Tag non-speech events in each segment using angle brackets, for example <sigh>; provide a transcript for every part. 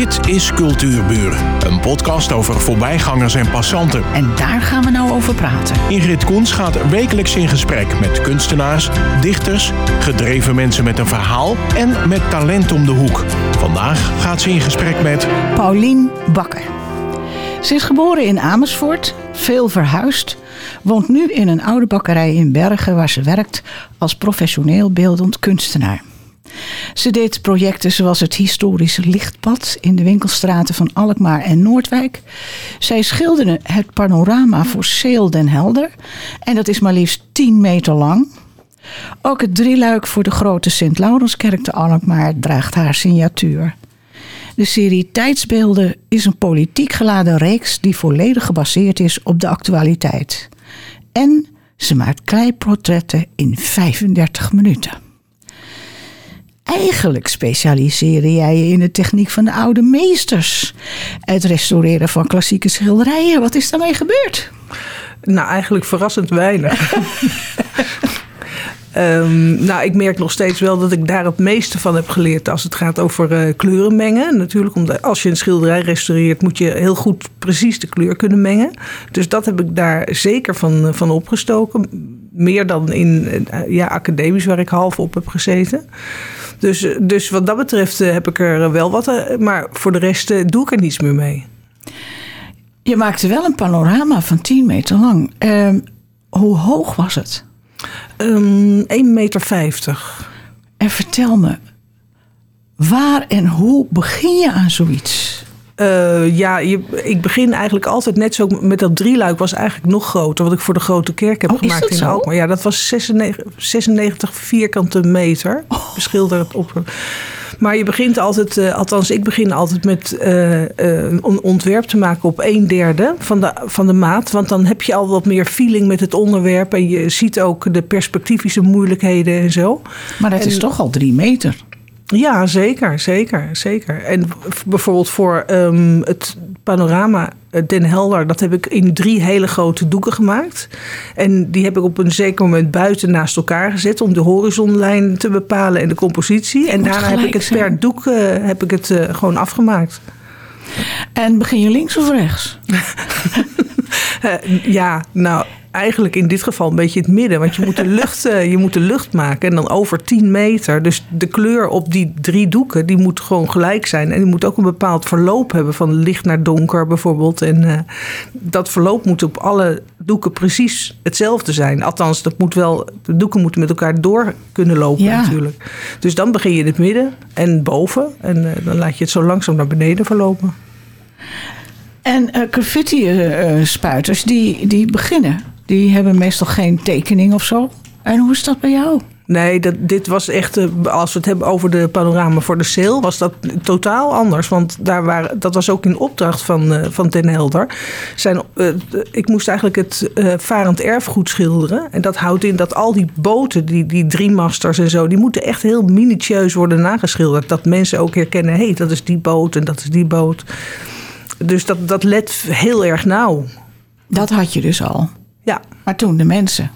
Dit is Cultuurburen, een podcast over voorbijgangers en passanten. En daar gaan we nou over praten. Ingrid Koens gaat wekelijks in gesprek met kunstenaars, dichters, gedreven mensen met een verhaal en met talent om de hoek. Vandaag gaat ze in gesprek met Paulien Bakker. Ze is geboren in Amersfoort, veel verhuisd, woont nu in een oude bakkerij in Bergen waar ze werkt als professioneel beeldend kunstenaar. Ze deed projecten zoals het historische lichtpad in de winkelstraten van Alkmaar en Noordwijk. Zij schilderde het panorama voor Seel den Helder en dat is maar liefst 10 meter lang. Ook het drieluik voor de grote Sint-Laurenskerk te Alkmaar draagt haar signatuur. De serie Tijdsbeelden is een politiek geladen reeks die volledig gebaseerd is op de actualiteit. En ze maakt kleiportretten in 35 minuten. Eigenlijk specialiseerde jij je in de techniek van de oude meesters. Het restaureren van klassieke schilderijen. Wat is daarmee gebeurd? Nou, eigenlijk verrassend weinig. Um, <laughs> nou, ik merk nog steeds wel dat ik daar het meeste van heb geleerd als het gaat over uh, kleuren mengen. Natuurlijk, omdat als je een schilderij restaureert, moet je heel goed precies de kleur kunnen mengen. Dus dat heb ik daar zeker van, eh, van opgestoken. Meer dan in uh, ja, academisch, waar ik half op heb gezeten. Dus, dus wat dat betreft heb ik er wel wat, maar voor de rest doe ik er niets meer mee. Je maakte wel een panorama van 10 meter lang. Uh, hoe hoog was het? Um, 1,50 meter. En vertel me, waar en hoe begin je aan zoiets? Uh, ja, je, ik begin eigenlijk altijd net zo met dat drieluik was eigenlijk nog groter. Wat ik voor de grote kerk heb oh, gemaakt in Alkmaar. Ja, dat was 96, 96 vierkante meter. Oh. Beschilderd op. Maar je begint altijd, uh, althans ik begin altijd met uh, een ontwerp te maken op een derde van de, van de maat. Want dan heb je al wat meer feeling met het onderwerp. En je ziet ook de perspectivische moeilijkheden en zo. Maar dat en, is toch al drie meter? Ja, zeker, zeker, zeker. En bijvoorbeeld voor um, het panorama Den Helder, dat heb ik in drie hele grote doeken gemaakt. En die heb ik op een zeker moment buiten naast elkaar gezet om de horizonlijn te bepalen en de compositie. En daarna heb ik het per doek uh, heb ik het uh, gewoon afgemaakt. En begin je links of rechts? uh, <laughs> ja, nou, eigenlijk in dit geval een beetje het midden. Want je moet de lucht, uh, <laughs> je moet de lucht maken en dan over 10 meter. Dus de kleur op die drie doeken, die moet gewoon gelijk zijn. En die moet ook een bepaald verloop hebben van licht naar donker bijvoorbeeld. En uh, dat verloop moet op alle doeken precies hetzelfde zijn. Althans, dat moet wel, de doeken moeten met elkaar door kunnen lopen ja. natuurlijk. Dus dan begin je in het midden en boven. En uh, dan laat je het zo langzaam naar beneden verlopen. En uh, graffiti-spuiters, die, die beginnen. Die hebben meestal geen tekening of zo. En hoe is dat bij jou? Nee, dat, dit was echt, als we het hebben over de panorama voor de sale, was dat totaal anders. Want daar waren, dat was ook in opdracht van, uh, van Ten Helder. Zijn, uh, ik moest eigenlijk het uh, varend erfgoed schilderen. En dat houdt in dat al die boten, die, die driemasters en zo, die moeten echt heel minutieus worden nageschilderd. Dat mensen ook herkennen, hé, hey, dat is die boot en dat is die boot. Dus dat, dat let heel erg nauw. Dat had je dus al. Ja. Maar toen de mensen.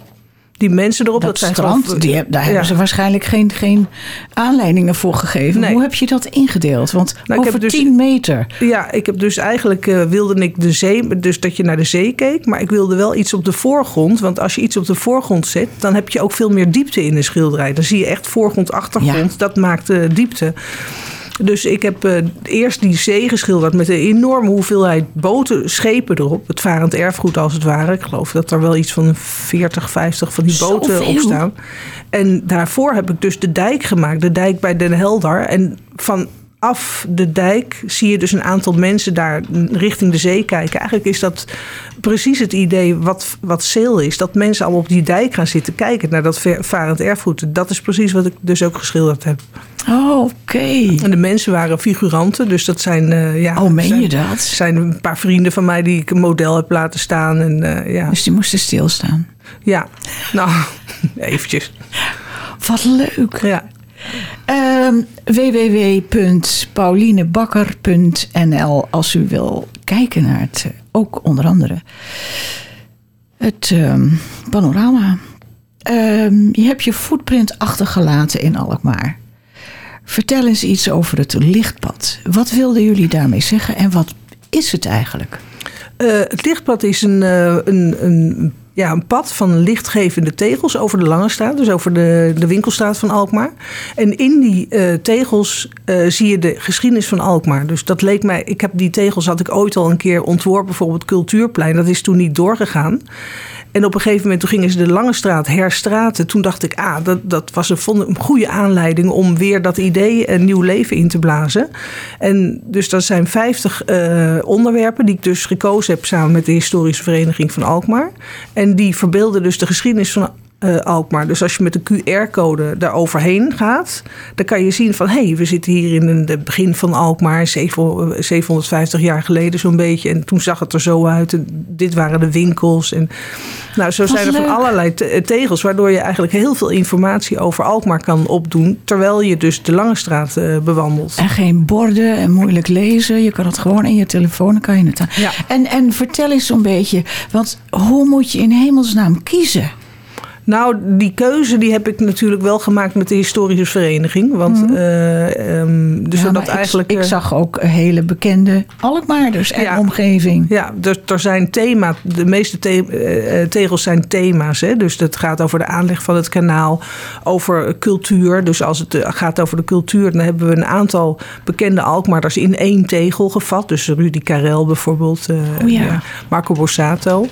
Die mensen erop, dat, dat zijn strand, gewoon, die, daar ja. hebben ze waarschijnlijk geen, geen aanleidingen voor gegeven. Nee. Hoe heb je dat ingedeeld? Want nou, over dus, 10 meter. Ja, ik heb dus eigenlijk uh, wilde ik de zee, dus dat je naar de zee keek. Maar ik wilde wel iets op de voorgrond. Want als je iets op de voorgrond zet, dan heb je ook veel meer diepte in de schilderij. Dan zie je echt voorgrond, achtergrond. Ja. Dat maakt uh, diepte. Dus ik heb uh, eerst die zee geschilderd met een enorme hoeveelheid boten, schepen erop. Het varend erfgoed als het ware. Ik geloof dat er wel iets van 40, 50 van die boten Zoveel. op staan. En daarvoor heb ik dus de dijk gemaakt. De dijk bij Den Helder. En van af de dijk zie je dus een aantal mensen daar richting de zee kijken. Eigenlijk is dat precies het idee wat, wat Seel is. Dat mensen allemaal op die dijk gaan zitten kijken naar dat varend erfgoed. Dat is precies wat ik dus ook geschilderd heb. Oh, oké. Okay. En de mensen waren figuranten, dus dat zijn... Uh, ja, oh, meen zijn, je dat? zijn een paar vrienden van mij die ik een model heb laten staan. En, uh, ja. Dus die moesten stilstaan? Ja, nou, <laughs> eventjes. Wat leuk. Ja. Um, www.paulinebakker.nl als u wil kijken naar het, ook onder andere, het um, panorama. Um, je hebt je footprint achtergelaten in Alkmaar. Vertel eens iets over het lichtpad. Wat wilden jullie daarmee zeggen en wat is het eigenlijk? Uh, het lichtpad is een, uh, een, een ja, een pad van lichtgevende tegels over de Lange Straat, dus over de, de winkelstraat van Alkmaar. En in die uh, tegels uh, zie je de geschiedenis van Alkmaar. Dus dat leek mij, ik heb die tegels had ik ooit al een keer ontworpen, bijvoorbeeld Cultuurplein. Dat is toen niet doorgegaan. En op een gegeven moment toen gingen ze de Lange Straat herstraten. Toen dacht ik, ah, dat, dat was een, een goede aanleiding om weer dat idee een nieuw leven in te blazen. En dus dat zijn 50 uh, onderwerpen die ik dus gekozen heb samen met de Historische Vereniging van Alkmaar. En die verbeelden dus de geschiedenis van uh, Alkmaar. Dus als je met de QR-code daar overheen gaat, dan kan je zien van hé, hey, we zitten hier in het begin van Alkmaar, 750 jaar geleden zo'n beetje. En toen zag het er zo uit. En dit waren de winkels. En nou, zo zijn er van allerlei tegels, waardoor je eigenlijk heel veel informatie over Alkmaar kan opdoen, terwijl je dus de Lange Straat uh, bewandelt. En geen borden en moeilijk lezen. Je kan het gewoon in je telefoon, kan je het aan. Ja. En, en vertel eens zo'n beetje, want hoe moet je in hemelsnaam kiezen? Nou, die keuze die heb ik natuurlijk wel gemaakt met de historische vereniging. Want mm -hmm. uh, um, dus ja, dat eigenlijk. Ik, ik, zag ook hele bekende Alkmaarders en ja, omgeving. Ja, dus er zijn thema's. De meeste the tegels zijn thema's. Hè? Dus het gaat over de aanleg van het kanaal, over cultuur. Dus als het gaat over de cultuur, dan hebben we een aantal bekende Alkmaarders in één tegel gevat. Dus Rudy Karel bijvoorbeeld, oh, ja. Marco Borsato.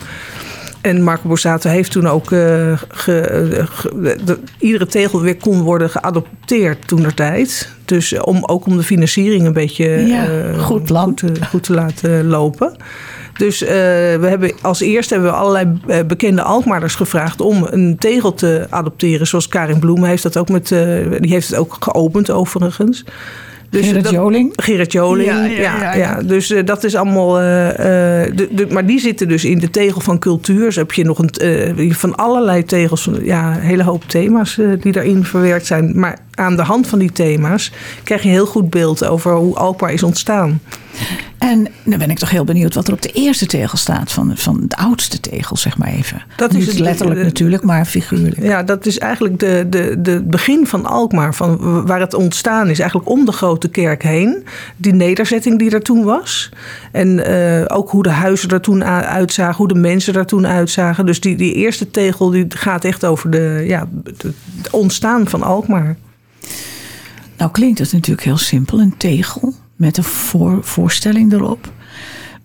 En Marco Borsato heeft toen ook uh, ge, ge, de, iedere tegel weer kon worden geadopteerd toen der tijd. Dus om, ook om de financiering een beetje ja, uh, goed, goed, goed, te laten lopen. Dus uh, we hebben als eerste hebben we allerlei bekende Alkmaarders gevraagd om een tegel te adopteren. Zoals Karin Bloem heeft dat ook met, die heeft het ook geopend overigens. Dus Gerrit dat, Joling. Gerrit Joling, ja. ja, ja, ja. ja. Dus uh, dat is allemaal... Uh, de, de, maar die zitten dus in de tegel van cultuur. Dus heb je nog een, uh, van allerlei tegels, ja, een hele hoop thema's die daarin verwerkt zijn. Maar aan de hand van die thema's krijg je een heel goed beeld over hoe Alkmaar is ontstaan. En dan ben ik toch heel benieuwd wat er op de eerste tegel staat. Van, van de oudste tegel, zeg maar even. Dat Niet is het, letterlijk de, natuurlijk, maar figuurlijk. Ja, dat is eigenlijk de, de, de begin van Alkmaar. Van waar het ontstaan is. Eigenlijk om de grote kerk heen. Die nederzetting die er toen was. En uh, ook hoe de huizen er toen uitzagen. Hoe de mensen er toen uitzagen. Dus die, die eerste tegel die gaat echt over de, ja, het ontstaan van Alkmaar. Nou klinkt het natuurlijk heel simpel. Een tegel met een voor, voorstelling erop.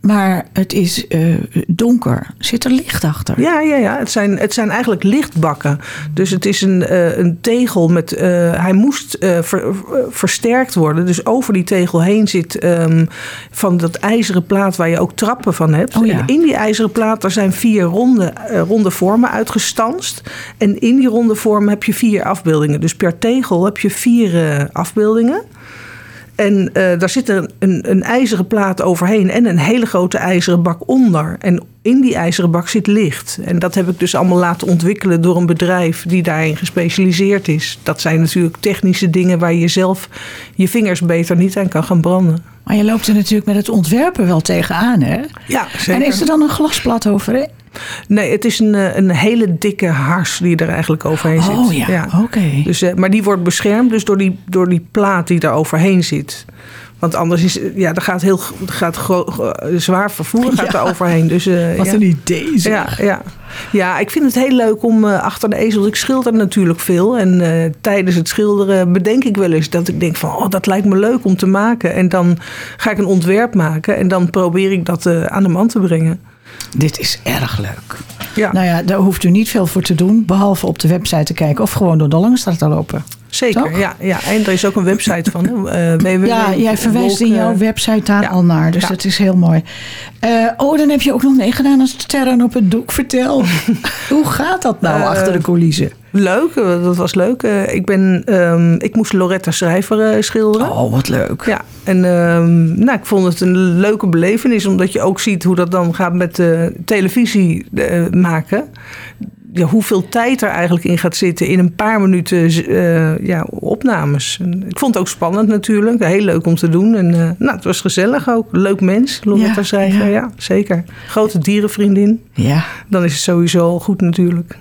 Maar het is uh, donker. Zit er licht achter? Ja, ja, ja. Het, zijn, het zijn eigenlijk lichtbakken. Dus het is een, uh, een tegel met. Uh, hij moest ver, versterkt worden. Dus over die tegel heen zit um, van dat ijzeren plaat waar je ook trappen van hebt. Oh, ja. En in die ijzeren plaat er zijn vier ronde, ronde vormen uitgestanst. En in die ronde vormen heb je vier afbeeldingen. Dus per tegel heb je vier afbeeldingen. En uh, daar zit er een, een, ijzeren plaat overheen en een hele grote ijzeren bak onder. En in die ijzeren bak zit licht. En dat heb ik dus allemaal laten ontwikkelen door een bedrijf die daarin gespecialiseerd is. Dat zijn natuurlijk technische dingen waar je zelf je vingers beter niet aan kan gaan branden. Maar je loopt er natuurlijk met het ontwerpen wel tegenaan, hè? Ja, zeker. En is er dan een glasplaat overheen? Nee, het is een, een hele dikke hars die er eigenlijk overheen zit. Oh ja, ja. oké. Okay. Dus, maar die wordt beschermd dus door die, door die plaat die daar overheen zit. Want anders is, ja, er gaat heel gaat zwaar vervoer gaat ja. er overheen. Dus, uh, Wat ja. een idee zeg. Ja, ja. ja, ik vind het heel leuk om uh, achter de ezel... Ik schilder natuurlijk veel. En uh, tijdens het schilderen bedenk ik wel eens dat ik denk van... Oh, dat lijkt me leuk om te maken. En dan ga ik een ontwerp maken. En dan probeer ik dat aan de man te brengen. Dit is erg leuk. Ja. Nou ja, daar hoeft u niet veel voor te doen. Behalve op de website te kijken of gewoon door de Langstraat te lopen. Zeker, ja, ja. En er is ook een website van. Uh, www. Ja, jij verwijst in jouw website daar ja. al naar. Dus ja. dat is heel mooi. Uh, oh, dan heb je ook nog meegedaan als sterren op het doek. Vertel, <laughs> hoe gaat dat nou uh, achter de coulissen? Leuk, dat was leuk. ik, ben, um, ik moest Loretta Schrijver schilderen. Oh, wat leuk. Ja, en um, nou, ik vond het een leuke belevenis. Omdat je ook ziet hoe dat dan gaat met televisie maken ja, hoeveel tijd er eigenlijk in gaat zitten in een paar minuten uh, ja, opnames. En ik vond het ook spannend natuurlijk. Heel leuk om te doen. En uh, nou, het was gezellig ook. Leuk mens, Loretta ja, Schrijver. Ja. ja, zeker. Grote dierenvriendin. Ja. Dan is het sowieso al goed natuurlijk.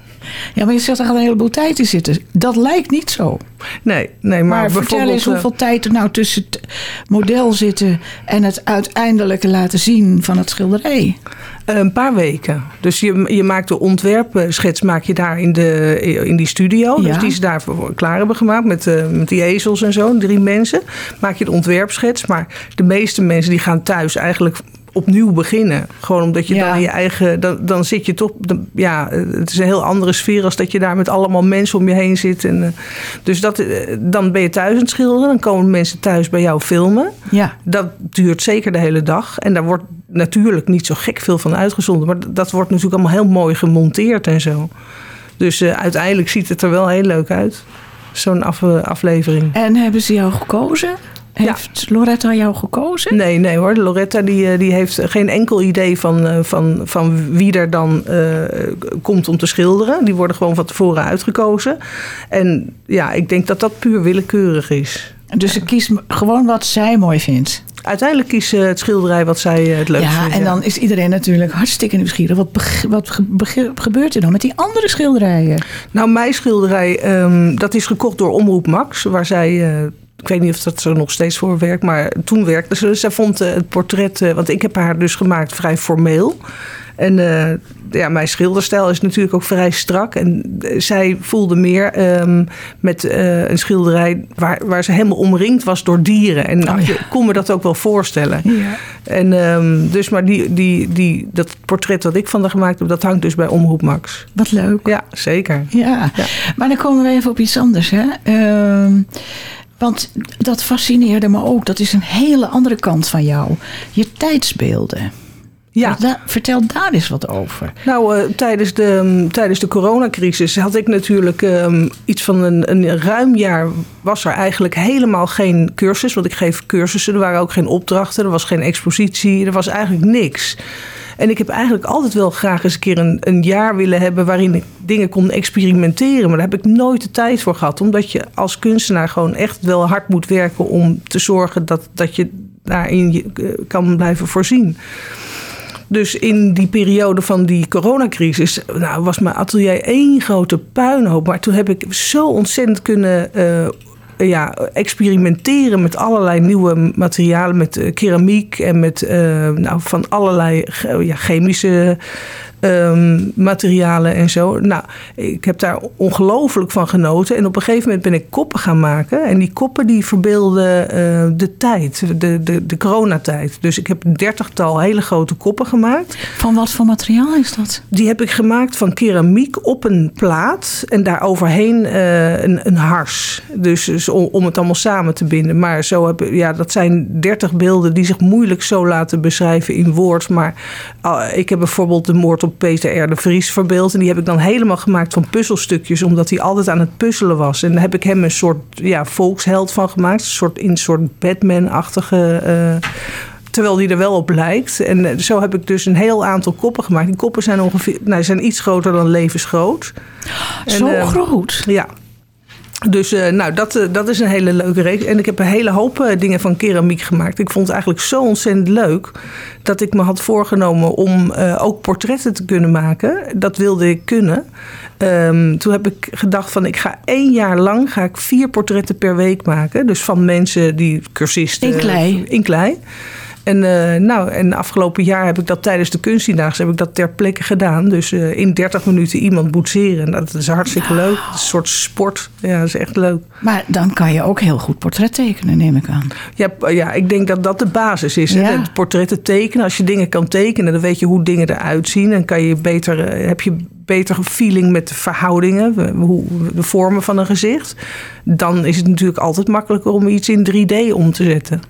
Ja, maar je zegt er al een heleboel tijd in zitten. Dat lijkt niet zo. Nee, nee maar, Maar, vertel eens eh, hoeveel tijd er nou tussen het model zitten... en het uiteindelijke laten zien van het schilderij. Een paar weken. Dus je, je maakt de ontwerpschets maak je daar in, de, in die studio. Ja. Dus die ze daar klaar hebben gemaakt met, eh, met die ezels en zo. Drie mensen. Maak je de ontwerpschets. Maar de meeste mensen die gaan thuis eigenlijk opnieuw beginnen. Gewoon omdat je Ja. dan je eigen... Dan, dan zit je toch... ja, het is een heel andere sfeer als dat je daar met allemaal mensen om je heen zit. En, eh, dus dat, eh, dan ben je thuis aan het schilderen. Dan komen mensen thuis bij jou filmen. Ja, Dat duurt zeker de hele dag. En daar wordt natuurlijk niet zo gek veel van uitgezonden. Maar dat wordt natuurlijk allemaal heel mooi gemonteerd en zo. Dus eh, uiteindelijk ziet het er wel heel leuk uit. Zo'n af, aflevering. en hebben ze jou gekozen? Heeft Loretta jou gekozen? Nee, nee hoor. Loretta die, eh, die heeft geen enkel idee van, eh, van, van wie er dan eh, komt om te schilderen. Die worden gewoon van tevoren uitgekozen. En ja, ik denk dat dat puur willekeurig is. Dus ze kiest gewoon wat zij mooi vindt. Uiteindelijk kiest ze het schilderij wat zij het leukste Ja, vindt. en dan is iedereen natuurlijk hartstikke nieuwsgierig. Wat, wat gebeurt er dan met die andere schilderijen? Nou, mijn schilderij, ehm, dat is gekocht door Omroep Max. Waar zij, ik weet niet of dat er nog steeds voor werkt, maar toen werkte ze. Zij vond eh, het portret, eh, want ik heb haar dus gemaakt vrij formeel. En eh, ja, mijn schilderstijl is natuurlijk ook vrij strak. En zij voelde meer ehm, met een schilderij waar, waar ze helemaal omringd was door dieren. En Oh, ja. ik kon me dat ook wel voorstellen. Ja. En ehm, dus, maar die, die, die, dat portret dat ik van haar gemaakt heb, dat hangt dus bij Omroep Max. Wat leuk. Ja, zeker. Ja. Ja. maar dan komen we even op iets anders. Hè? Ehm, want dat fascineerde me ook. Dat is een hele andere kant van jou. Je tijdsbeelden. Ja. Da- vertel daar eens wat over. Nou, eh, tijdens, de, mm, tijdens de coronacrisis had ik natuurlijk ehm, iets van een, een ruim jaar... was er eigenlijk helemaal geen cursus. Want ik geef cursussen, er waren ook geen opdrachten... er was geen expositie, er was eigenlijk niks. En ik heb eigenlijk altijd wel graag eens een keer een, jaar willen hebben... waarin ik dingen kon experimenteren. Maar daar heb ik nooit de tijd voor gehad. Omdat je als kunstenaar gewoon echt wel hard moet werken... om te zorgen dat, dat je daarin je, eh, kan blijven voorzien. Dus in die periode van die coronacrisis nou, was mijn atelier één grote puinhoop. Maar toen heb ik zo ontzettend kunnen eh, ja, experimenteren met allerlei nieuwe materialen. Met eh, keramiek en met eh, nou, van allerlei ja, chemische ehm, materialen en zo. Nou, ik heb daar ongelooflijk van genoten. En op een gegeven moment ben ik koppen gaan maken. En die koppen die verbeelden eh, de tijd, de, de, de coronatijd. Dus ik heb een dertigtal hele grote koppen gemaakt. Van wat voor materiaal is dat? Die heb ik gemaakt van keramiek op een plaat. En daar overheen eh, een, een hars. Dus, dus om, om het allemaal samen te binden. Maar zo heb, ja, dat zijn dertig beelden die zich moeilijk zo laten beschrijven in woord. Maar ah, ik heb bijvoorbeeld de moord op Peter R. de Vries verbeeld. En die heb ik dan helemaal gemaakt van puzzelstukjes. Omdat hij altijd aan het puzzelen was. En daar heb ik hem een soort ja, volksheld van gemaakt. Een soort, in een soort Batman-achtige... eh, Terwijl die er wel op lijkt. En eh, zo heb ik dus een heel aantal koppen gemaakt. Die koppen zijn ongeveer nou, zijn iets groter dan levensgroot. En, Zo eh, groot. Ja. Dus eh, nou, dat, eh, dat is een hele leuke reeks. En ik heb een hele hoop eh, dingen van keramiek gemaakt. Ik vond het eigenlijk zo ontzettend leuk dat ik me had voorgenomen om ook portretten te kunnen maken. Dat wilde ik kunnen. Ehm, toen heb ik gedacht van ik ga één jaar lang ga ik vier portretten per week maken. Dus van mensen die cursisten. In klei. In klei. En, eh, nou, en afgelopen jaar heb ik dat tijdens de kunstdienaars heb ik dat ter plekke gedaan. Dus eh, in 30 minuten iemand boetseren. Dat is hartstikke leuk. Het is een soort sport. Ja, dat is echt leuk. Maar dan kan je ook heel goed portret tekenen, neem ik aan. Ja, ja, ik denk dat dat de basis is. Ja. Het portretten tekenen. Als je dingen kan tekenen, dan weet je hoe dingen eruit zien. En kan je beter, eh, heb je beter feeling met de verhoudingen, hoe, de vormen van een gezicht. Dan is het natuurlijk altijd makkelijker om iets in 3D om te zetten.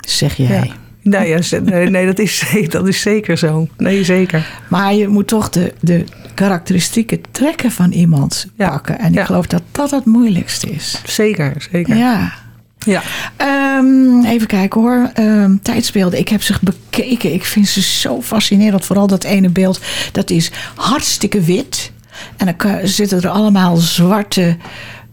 Zeg jij. Nou ja, nee, nee dat, is, <laughs> dat is zeker zo. Nee, zeker. Maar je moet toch de, de karakteristieke trekken van iemand Ja. pakken. En ik Ja. geloof dat dat het moeilijkste is. Zeker, zeker. Ja. Ja. Ehm, even kijken hoor. Ehm, tijdsbeelden. Ik heb ze bekeken. Ik vind ze zo fascinerend. Vooral dat ene beeld. Dat is hartstikke wit. En dan zitten er allemaal zwarte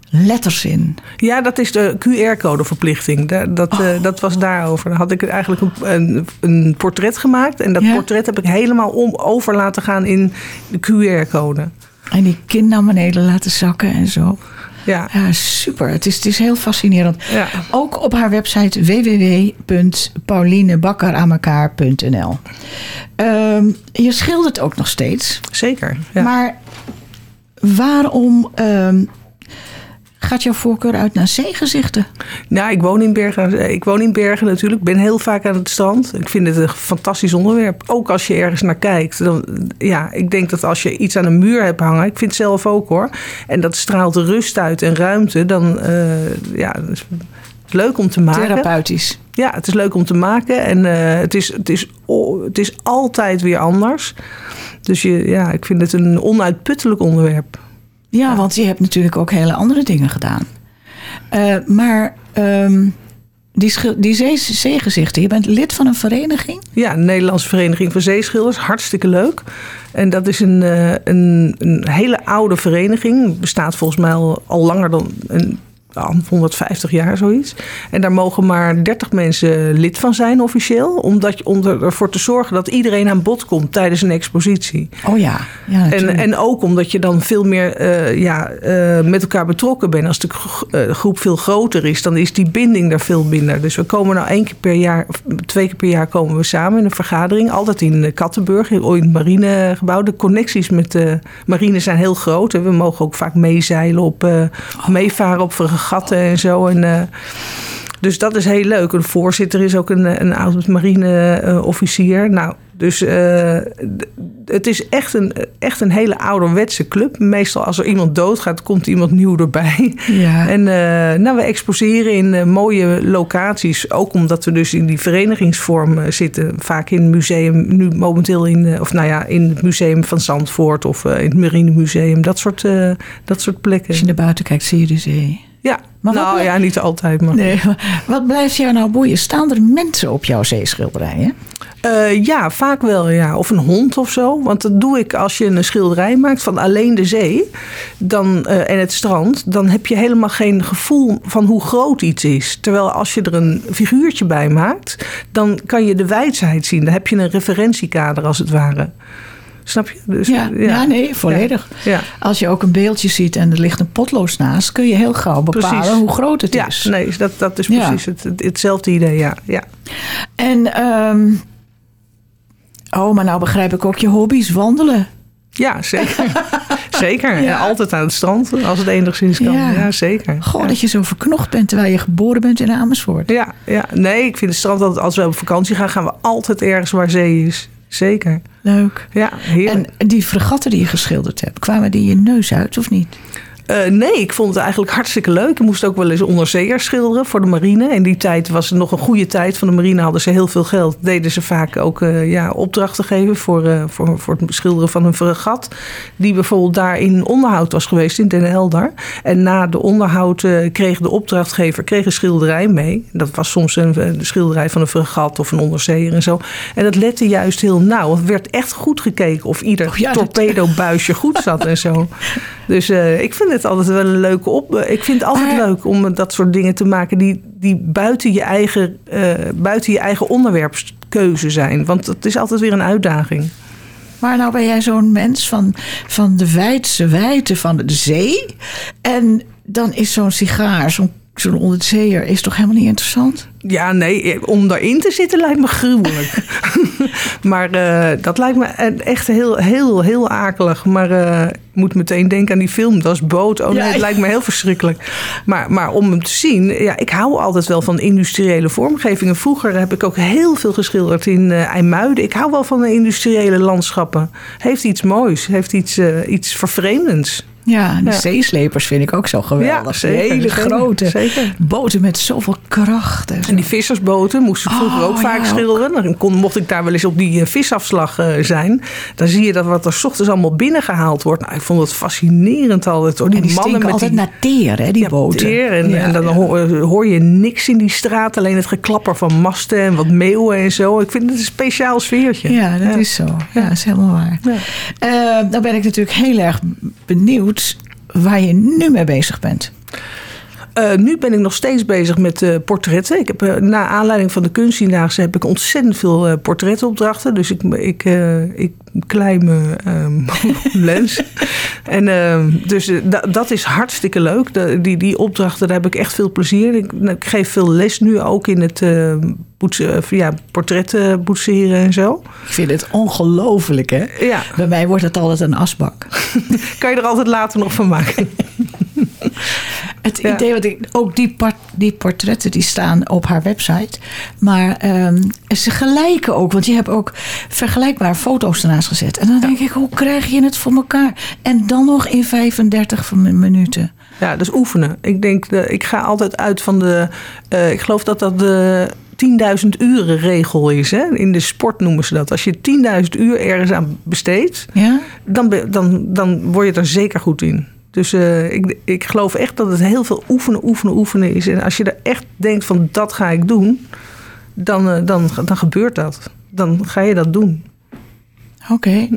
letters in. Ja, dat is de QR-codeverplichting. Dat, dat, Oh. eh, dat was daarover. Dan had ik eigenlijk een, een, portret gemaakt. En dat Ja. portret heb ik helemaal om, over laten gaan in de QR-code. En die kin naar beneden laten zakken en zo. Ja. Ja, super. Het is, het is heel fascinerend. Ja. Ook op haar website www.paulinebakkeraanmekaar.nl Ehm Je schildert ook nog steeds. Zeker. Ja. Maar waarom ehm, gaat jouw voorkeur uit naar zeegezichten? Nou, ik woon in Bergen. Ik woon in Bergen natuurlijk. Ik ben heel vaak aan het strand. Ik vind het een fantastisch onderwerp. Ook als je ergens naar kijkt. Dan, ja, ik denk dat als je iets aan een muur hebt hangen. Ik vind het zelf ook hoor. En dat straalt rust uit en ruimte. Dan uh, ja, dat is, is leuk om te maken. Therapeutisch. Ja, het is leuk om te maken. En uh, het, is, het, is, oh, het is altijd weer anders. Dus je, ja, ik vind het een onuitputtelijk onderwerp. Ja, want je hebt natuurlijk ook hele andere dingen gedaan. Uh, maar um, die, die zee, zeegezichten, je bent lid van een vereniging? Ja, een Nederlandse Vereniging van Zeeschilders. Hartstikke leuk. En dat is een, uh, een, een hele oude vereniging. Bestaat volgens mij al, al langer dan een 150 jaar zoiets. En daar mogen maar 30 mensen lid van zijn officieel. Omdat je, om ervoor te zorgen dat iedereen aan bod komt tijdens een expositie. Oh ja. ja en, en ook omdat je dan veel meer uh, ja, uh, met elkaar betrokken bent. Als de groep veel groter is, dan is die binding daar veel minder. Dus we komen nou één keer per jaar, twee keer per jaar komen we samen in een vergadering. Altijd in Kattenburg, in het marinegebouw. De connecties met de marine zijn heel groot. We mogen ook vaak meezeilen op, uh, of meevaren op gatten en zo. En, uh, dus dat is heel leuk. Een voorzitter is ook een, een oud marine-officier. Uh, nou, dus uh, het is echt een, echt een hele ouderwetse club. Meestal als er iemand doodgaat, komt iemand nieuw erbij. Ja. <laughs> En nou, we exposeren in mooie locaties. Ook omdat we dus in die verenigingsvorm zitten. Vaak in het museum, nu momenteel in, of nou ja, in het museum van Zandvoort of in het Marinemuseum. Dat soort, dat soort plekken. Als je naar buiten kijkt, zie je de zee. Ja, maar nou blijft... ja, niet altijd. Maar... Nee, wat blijft jou nou boeien? Staan er mensen op jouw zeeschilderijen? Uh, ja, vaak wel, ja. Of een hond of zo. Want dat doe ik als je een schilderij maakt van alleen de zee dan, uh, en het strand. Dan heb je helemaal geen gevoel van hoe groot iets is. Terwijl als je er een figuurtje bij maakt, dan kan je de wijdheid zien. Dan heb je een referentiekader als het ware. Snap je? Dus, ja, ja. ja, nee, volledig. Ja. Ja. Als je ook een beeldje ziet en er ligt een potlood naast, kun je heel gauw bepalen precies. hoe groot het ja, is. Nee, dat, dat is precies het, het, hetzelfde idee, ja. ja. En, um, oh, maar nou begrijp ik ook je hobby's, wandelen. Ja, zeker. <laughs> zeker. Ja. altijd aan het strand, als het enigszins kan. Ja, ja zeker. Goh, ja. dat je zo verknocht bent terwijl je geboren bent in Amersfoort. Ja, ja. nee, ik vind het strand altijd, als we op vakantie gaan, gaan we altijd ergens waar zee is. Zeker. Leuk. Ja, heerlijk. En die fregatten die je geschilderd hebt, kwamen die je neus uit of niet? Uh, nee, ik vond het eigenlijk hartstikke leuk. Ik moest ook wel eens onderzeeërs schilderen voor de marine. In die tijd was het nog een goede tijd. Van de marine hadden ze heel veel geld. Deden ze vaak ook uh, ja, opdrachten geven voor, uh, voor, voor het schilderen van een fregat. Die bijvoorbeeld daar in onderhoud was geweest in Den Helder. En na de onderhoud kreeg de opdrachtgever kreeg een schilderij mee. Dat was soms een, een schilderij van een fregat of een onderzeeër en zo. En dat lette juist heel nauw. Het werd echt goed gekeken of ieder oh, ja, torpedobuisje goed zat en zo. <laughs> Dus ik vind het altijd wel een leuke op. Ik vind het altijd leuk om dat soort dingen te maken die, die buiten, je eigen, uh, buiten je eigen onderwerpskeuze zijn. Want het is altijd weer een uitdaging. Maar nou ben jij zo'n mens van, van de wijdse wijte van de zee. En dan is zo'n sigaar, zo'n zo'n onderzeeër is toch helemaal niet interessant? Ja, nee, om daarin te zitten lijkt me gruwelijk. <laughs> maar uh, dat lijkt me echt heel, heel, heel akelig. Maar uh, ik moet meteen denken aan die film, dat is Boot. Oh nee, ja, het lijkt me heel verschrikkelijk. Maar, maar om hem te zien, ja, ik hou altijd wel van industriële vormgevingen. Vroeger heb ik ook heel veel geschilderd in uh, IJmuiden. Ik hou wel van de industriële landschappen. Heeft iets moois, heeft iets, iets vervreemdends. Ja, ja. zeeslepers vind ik ook zo geweldig. Zeker, hele grote zeker. boten met zoveel kracht. En, en die vissersboten moesten vroeger oh, ook vaak ja, schilderen. Dan kon, mocht ik daar wel eens op die uh, visafslag uh, zijn. Dan zie je dat wat er s ochtends allemaal binnengehaald wordt. Nou, ik vond het fascinerend altijd. Hoor. Die, en die mannen met altijd die, naar teer, hè, die ja, boten. Teer en, en dan hoor, hoor, je niks in die straat. Alleen het geklapper van masten en wat meeuwen en zo. Ik vind het een speciaal sfeertje. Ja, dat is zo. Ja, dat is helemaal waar. Uh, dan ben ik natuurlijk heel erg benieuwd waar je nu mee bezig bent. Eh, nu ben ik nog steeds bezig met uh, portretten. Ik heb, uh, na aanleiding van de kunstdiendaagse heb ik ontzettend veel portretopdrachten. Dus ik, ik, ik klei mijn ehm, <laughs> lens. en ehm, dus dat is hartstikke leuk. De, die, die opdrachten, daar heb ik echt veel plezier in. Ik, nou, ik geef veel les nu ook in het poetsen, ja, portretten boetseren en zo. Ik vind het ongelooflijk, hè? Ja. Bij mij wordt het altijd een asbak. <laughs> kan je er altijd later nog van maken. <laughs> Het idee wat ik. Ook die, die portretten die staan op haar website. Maar um, ze gelijken ook. Want je hebt ook vergelijkbare foto's ernaast gezet. En dan denk ik, hoe krijg je het voor elkaar? En dan nog in 35 minuten. Ja, dus oefenen. Ik denk, de, ik ga altijd uit van de. Uh, ik geloof dat dat de 10.000 uren regel is. Hè? In de sport noemen ze dat. Als je 10.000 uur ergens aan besteedt, ja? dan, dan, dan word je er zeker goed in. Dus uh, ik, ik geloof echt dat het heel veel oefenen, oefenen, oefenen is. En als je er echt denkt van dat ga ik doen, dan, uh, dan, dan gebeurt dat. Dan ga je dat doen. Oké. Okay.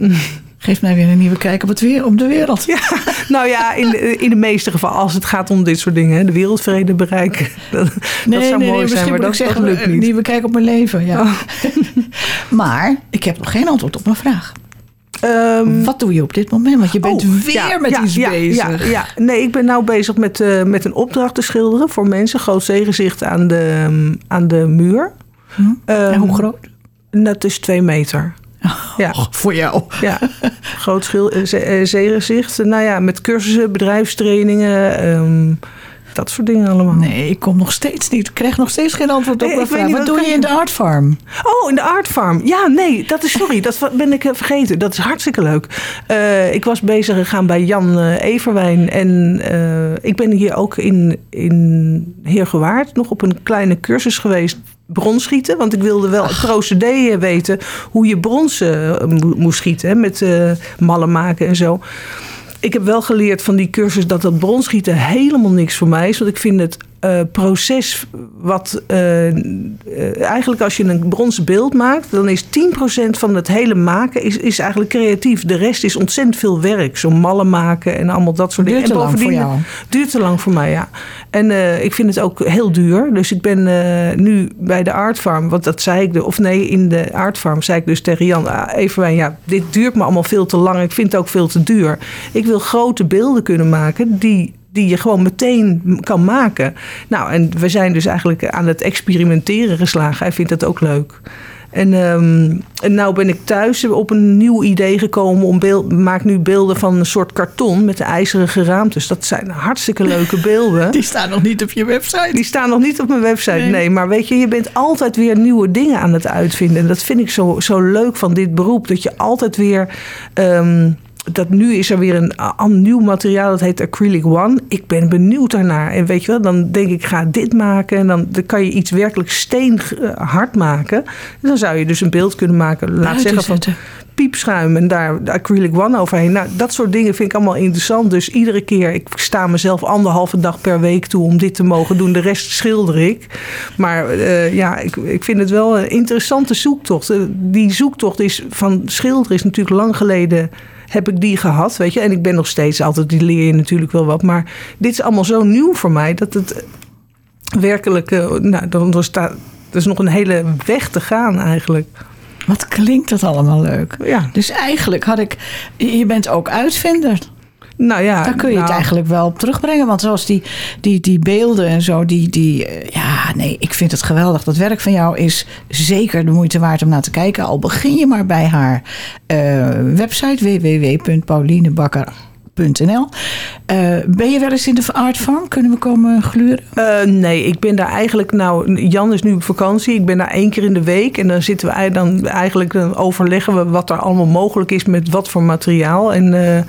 Geeft mij weer een nieuwe kijk op, het weer, op de wereld. Ja, <laughs> nou ja, in de, in de meeste gevallen, als het gaat om dit soort dingen, de wereldvrede bereiken. <laughs> Dat, nee, dat zou nee, mooi nee, zijn, maar dat, zeggen, dat lukt Een niet. nieuwe kijk op mijn leven, ja. Oh. <laughs> maar ik heb nog geen antwoord op mijn vraag. Um, Wat doe je op dit moment? Want je bent oh, weer ja, met ja, iets ja, bezig. Ja, ja, nee, ik ben nou bezig met, uh, met een opdracht te schilderen voor mensen. Groot zeegezicht aan de, um, aan de muur. Hm? Um, en hoe groot? Dat is twee meter. Ja. Oh, <laughs> voor jou. Ja, groot zeegezicht. Nou ja, met cursussen, bedrijfstrainingen, um, dat soort dingen allemaal. Nee, ik kom nog steeds niet. Ik krijg nog steeds geen antwoord op Nee, mijn vraag. niet, Wat wat doe je in de Art Farm? Oh, in de Art Farm. Ja, nee, dat is sorry. <laughs> dat ben ik eh, vergeten. Dat is hartstikke leuk. Eh, ik was bezig gegaan bij Jan eh, Everwijn. En ik ben hier ook in, in Heergewaard nog op een kleine cursus geweest. Bronschieten, want ik wilde wel het procedé weten hoe je brons mo- moest schieten. Hè, met eh, mallen maken en zo. Ik heb wel geleerd van die cursus dat dat bronschieten helemaal niks voor mij is. Want ik vind het eh, proces wat... eh, eh, eigenlijk als je een bronzen beeld maakt... dan is 10% van het hele maken is, is eigenlijk creatief. De rest is ontzettend veel werk. Zo mallen maken en allemaal dat soort Duurt dingen. te en lang voor jou? Duurt te lang voor mij, ja. En ik vind het ook heel duur. Dus ik ben nu bij de Art Farm, want dat zei ik, de, of nee, in de Art Farm zei ik dus tegen Jan ah, Everwijn, ja, dit duurt me allemaal veel te lang. Ik vind het ook veel te duur. Ik wil grote beelden kunnen maken die die je gewoon meteen kan maken. Nou, en we zijn dus eigenlijk aan het experimenteren geslagen. Hij vindt dat ook leuk. En, en nou ben ik thuis op een nieuw idee gekomen om beeld, maak nu beelden van een soort karton met de ijzeren geraamtes. Dat zijn hartstikke leuke <laughs> beelden. Die staan nog niet op je website. Die staan nog niet op mijn website. Nee. Nee. maar weet je, je bent altijd weer nieuwe dingen aan het uitvinden. En dat vind ik zo, zo leuk van dit beroep. Dat je altijd weer. ehm, dat nu is er weer een, een nieuw materiaal, dat heet Acrylic One. Ik ben benieuwd daarnaar. En weet je wel, dan denk ik, ga dit maken. En dan, dan kan je iets werkelijk steenhard maken. En dan zou je dus een beeld kunnen maken, laat zeggen, van piepschuim en daar de acrylic one overheen. Nou, dat soort dingen vind ik allemaal interessant. Dus iedere keer, ik sta mezelf anderhalve dag per week toe om dit te mogen doen. De rest schilder ik. Maar eh, ja, ik, ik vind het wel een interessante zoektocht. Eh, Die zoektocht is van schilderen is natuurlijk lang geleden heb ik die gehad, weet je. En ik ben nog steeds altijd, die leer je natuurlijk wel wat. Maar dit is allemaal zo nieuw voor mij dat het werkelijk, eh, nou, dan er staat, er is nog een hele weg te gaan eigenlijk. Wat klinkt dat allemaal leuk. Ja, Dus eigenlijk had ik... Je bent ook uitvinder. Nou ja. Daar kun je het nou, eigenlijk wel op terugbrengen. Want zoals die, die, die beelden en zo, die, die, eh, ja, nee, ik vind het geweldig. Dat werk van jou is zeker de moeite waard om naar te kijken. Al begin je maar bij haar eh, website Eh, ben je wel eens in de Art Farm? Kunnen we komen gluren? Eh, nee, ik ben daar eigenlijk nou. Jan is nu op vakantie. Ik ben daar één keer in de week. En dan zitten we dan eigenlijk dan overleggen we wat er allemaal mogelijk is met wat voor materiaal. En eh,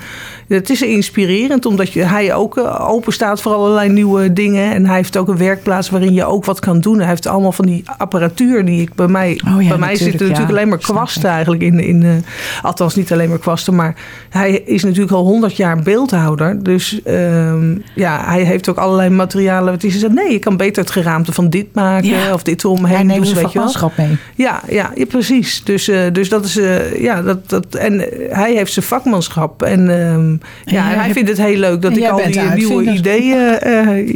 het is inspirerend, omdat je, hij ook open staat voor allerlei nieuwe dingen. En hij heeft ook een werkplaats waarin je ook wat kan doen. Hij heeft allemaal van die apparatuur die ik bij mij. Oh ja, bij mij natuurlijk, zitten natuurlijk alleen maar kwasten eigenlijk in. in althans, niet alleen maar kwasten. Maar hij is natuurlijk al honderd jaar maar beeldhouder. Dus ehm, ja, hij heeft ook allerlei materialen. Wat hij zegt, nee, je kan beter het geraamte van dit maken. Ja. Of dit omheen Hij neemt zijn weet je mee. Ja, ja, ja, precies. Dus, eh, dus dat is, eh, ja, dat, dat, en eh, hij heeft zijn vakmanschap. En, ehm, ja, en hij vindt het heel leuk dat ik al die nieuwe ideeën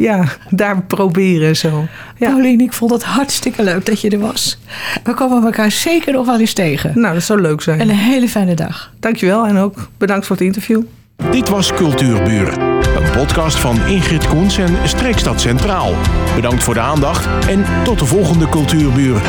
ja, daar probeer en zo. Ja. Paulien, ik vond het hartstikke leuk dat je er was. We komen elkaar zeker nog wel eens tegen. Nou, dat zou leuk zijn. En een hele fijne dag. Dankjewel en ook bedankt voor het interview. Dit was Cultuurburen, een podcast van Ingrid Koens en Streekstad Centraal. Bedankt voor de aandacht en tot de volgende Cultuurburen.